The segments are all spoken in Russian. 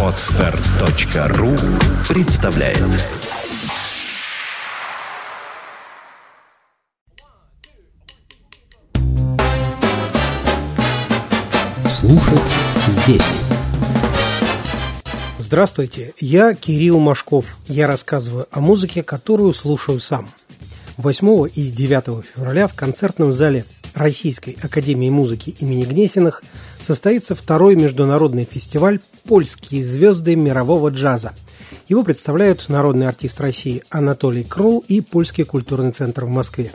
Отстар.ру представляет Слушать здесь Здравствуйте, я Кирилл Машков. Я рассказываю о музыке, которую слушаю сам. 8 и 9 февраля в концертном зале Российской академии музыки имени Гнесиных состоится второй международный фестиваль «Польские звезды мирового джаза». Его представляют народный артист России Анатолий Крул и Польский культурный центр в Москве.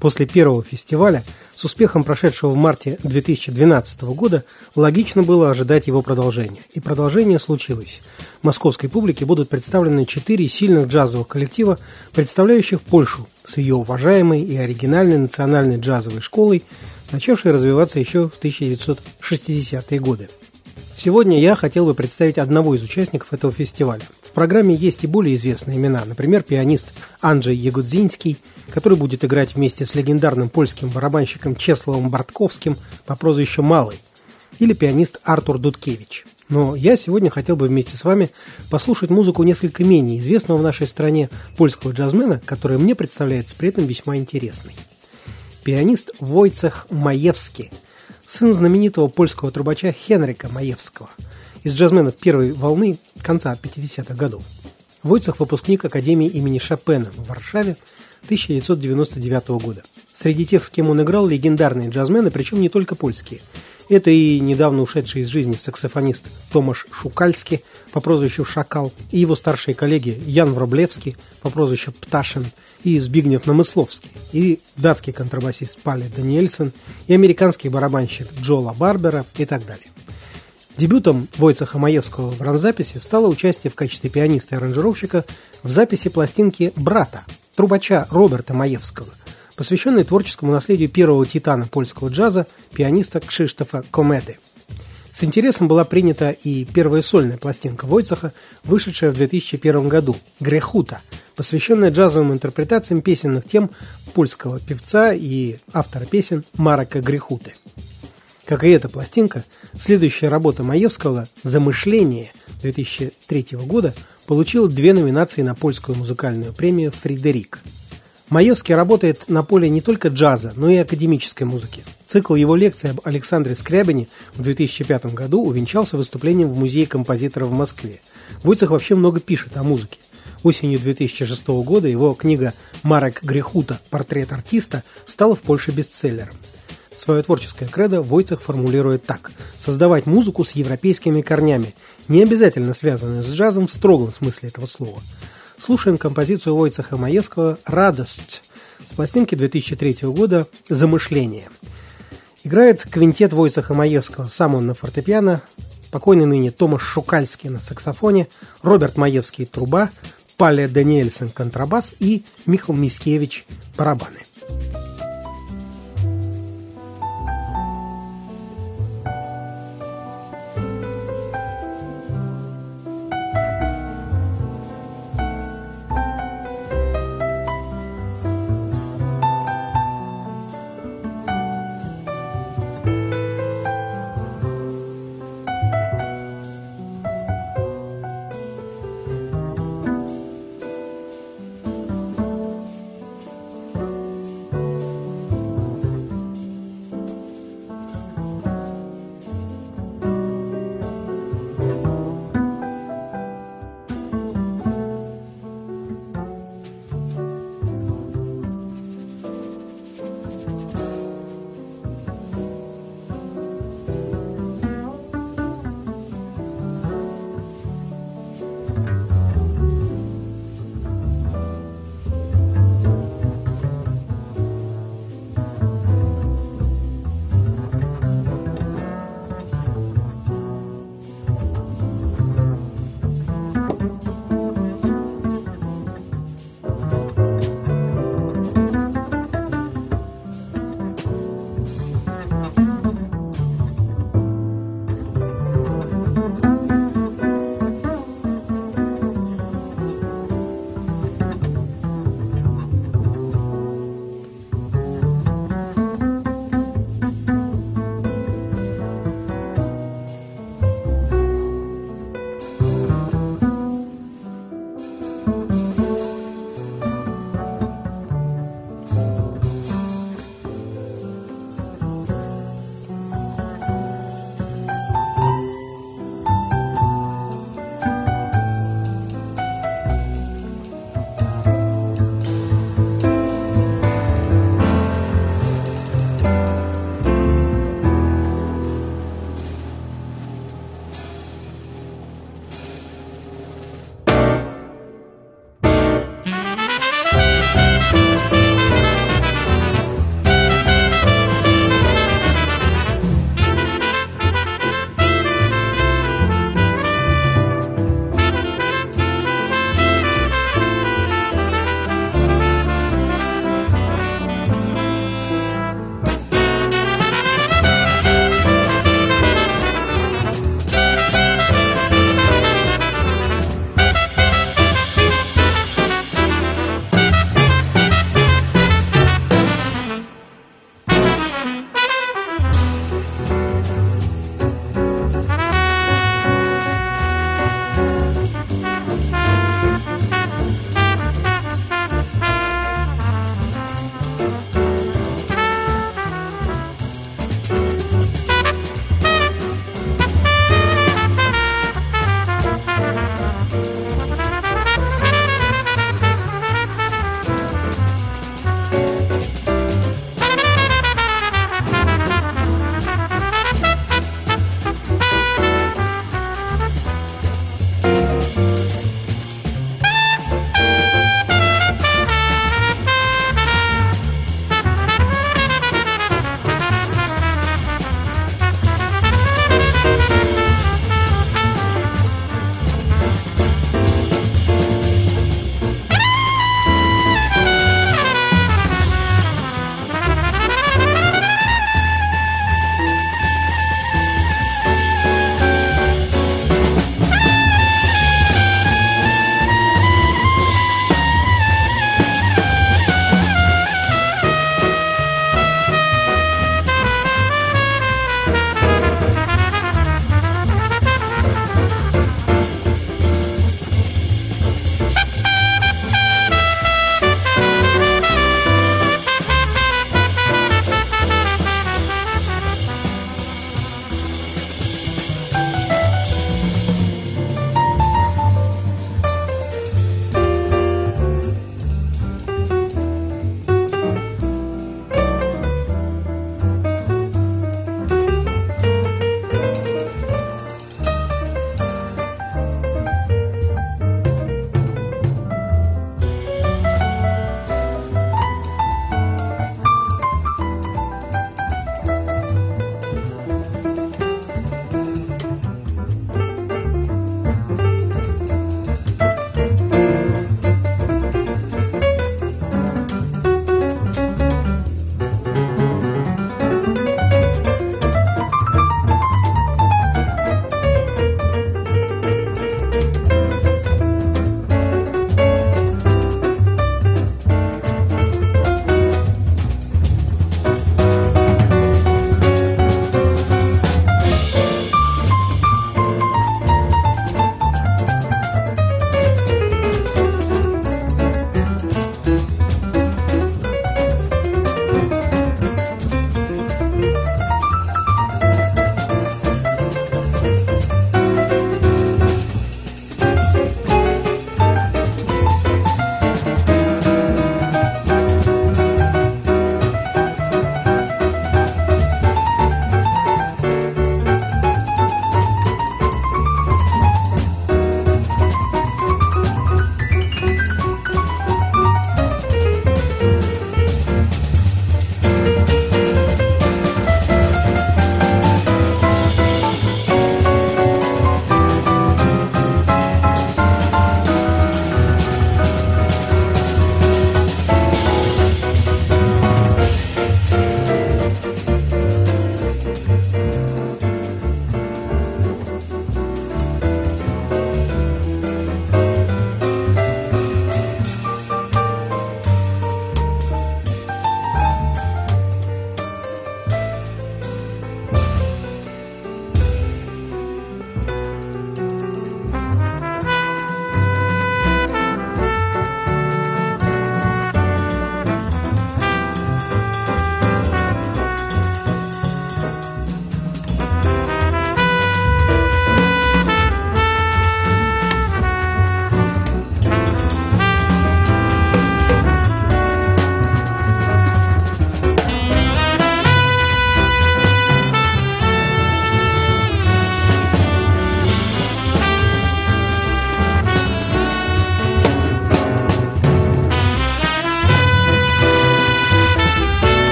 После первого фестиваля, с успехом прошедшего в марте 2012 года, логично было ожидать его продолжения. И продолжение случилось. Московской публике будут представлены четыре сильных джазовых коллектива, представляющих Польшу с ее уважаемой и оригинальной национальной джазовой школой, начавшей развиваться еще в 1960-е годы. Сегодня я хотел бы представить одного из участников этого фестиваля. Программе есть и более известные имена, например, пианист Анджей Ягудзинский, который будет играть вместе с легендарным польским барабанщиком Чесловым Бартковским по прозвищу Малый, или пианист Артур Дудкевич. Но я сегодня хотел бы вместе с вами послушать музыку несколько менее известного в нашей стране польского джазмена, которая мне представляется при этом весьма интересной. Пианист Войцех Маевский – сын знаменитого польского трубача Хенрика Маевского, из джазменов первой волны конца 50-х годов. Войцех – выпускник Академии имени Шопена в Варшаве 1999 года. Среди тех, с кем он играл, легендарные джазмены, причем не только польские. Это и недавно ушедший из жизни саксофонист Томаш Шукальский по прозвищу Шакал, и его старшие коллеги Ян Вроблевский по прозвищу Пташин – и Збигнев Намысловский, и датский контрабасист Пали Даниэльсон, и американский барабанщик Джола Барбера и так далее. Дебютом Войцеха Маевского в рамзаписи стало участие в качестве пианиста и аранжировщика в записи пластинки «Брата» трубача Роберта Маевского, посвященной творческому наследию первого титана польского джаза, пианиста Кшиштофа Комеды. С интересом была принята и первая сольная пластинка Войцеха, вышедшая в 2001 году «Грехута», посвященная джазовым интерпретациям песенных тем польского певца и автора песен Марака Грехуты. Как и эта пластинка, следующая работа Маевского «Замышление» 2003 года получила две номинации на польскую музыкальную премию «Фридерик». Маевский работает на поле не только джаза, но и академической музыки. Цикл его лекций об Александре Скрябине в 2005 году увенчался выступлением в Музее композитора в Москве. Войцех вообще много пишет о музыке. Осенью 2006 года его книга «Марек Грехута. Портрет артиста» стала в Польше бестселлером. Свое творческое кредо Войцех формулирует так. Создавать музыку с европейскими корнями, не обязательно связанную с джазом в строгом смысле этого слова. Слушаем композицию Войцеха Маевского «Радость» с пластинки 2003 года «Замышление». Играет квинтет Войцеха Маевского, сам он на фортепиано, покойный ныне Томаш Шукальский на саксофоне, Роберт Маевский – труба, Паля Даниэльсон контрабас и Михаил Мискевич барабаны.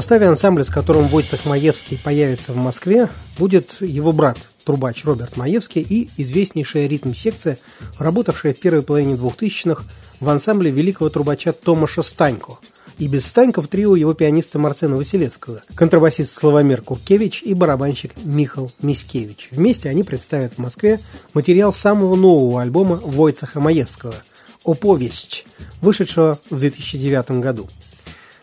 Составе ансамбля, с которым Войцех Маевский появится в Москве, будет его брат, трубач Роберт Маевский и известнейшая ритм-секция, работавшая в первой половине 2000-х в ансамбле великого трубача Томаша Станько – и без Станька в трио его пианиста Марцена Василевского, контрабасист Славомир Куркевич и барабанщик Михал Мискевич. Вместе они представят в Москве материал самого нового альбома Войцеха Маевского «Оповесть», вышедшего в 2009 году.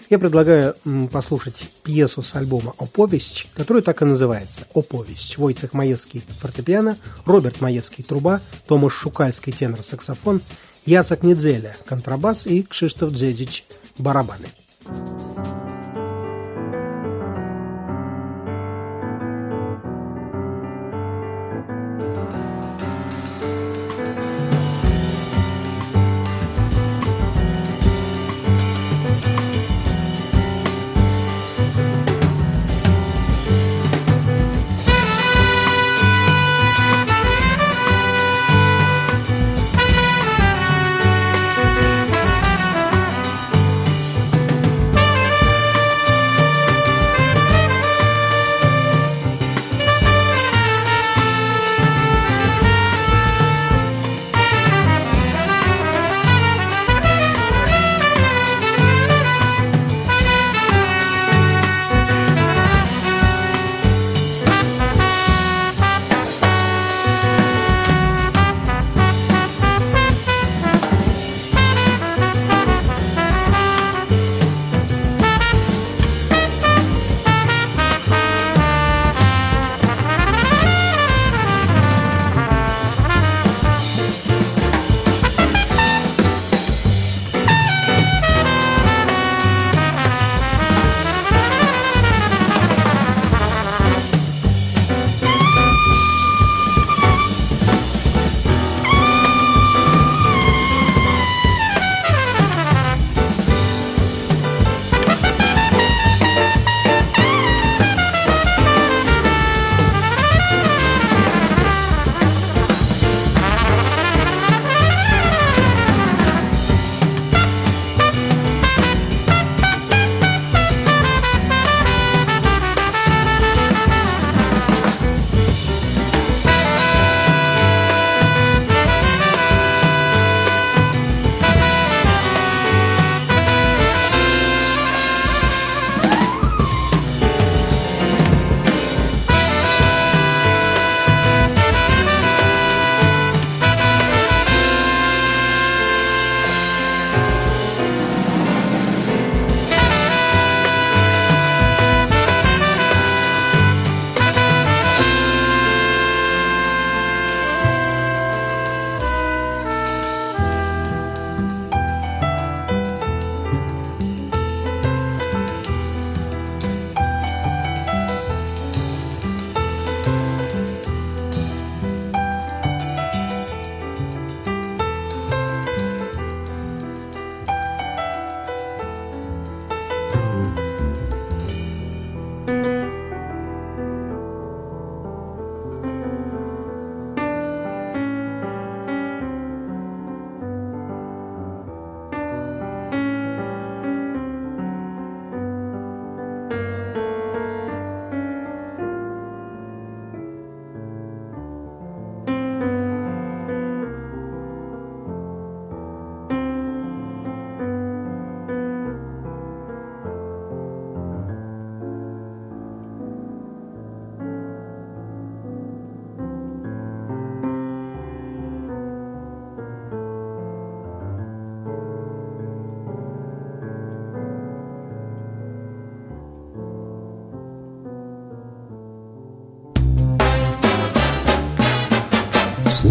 Я предлагаю послушать пьесу с альбома «Оповесть», которая так и называется «Оповесть». Войцех Маевский – фортепиано, Роберт Маевский – труба, Томаш Шукальский – тенор-саксофон, Яцек Недзеля – контрабас и Кшиштоф Дзедич – барабаны.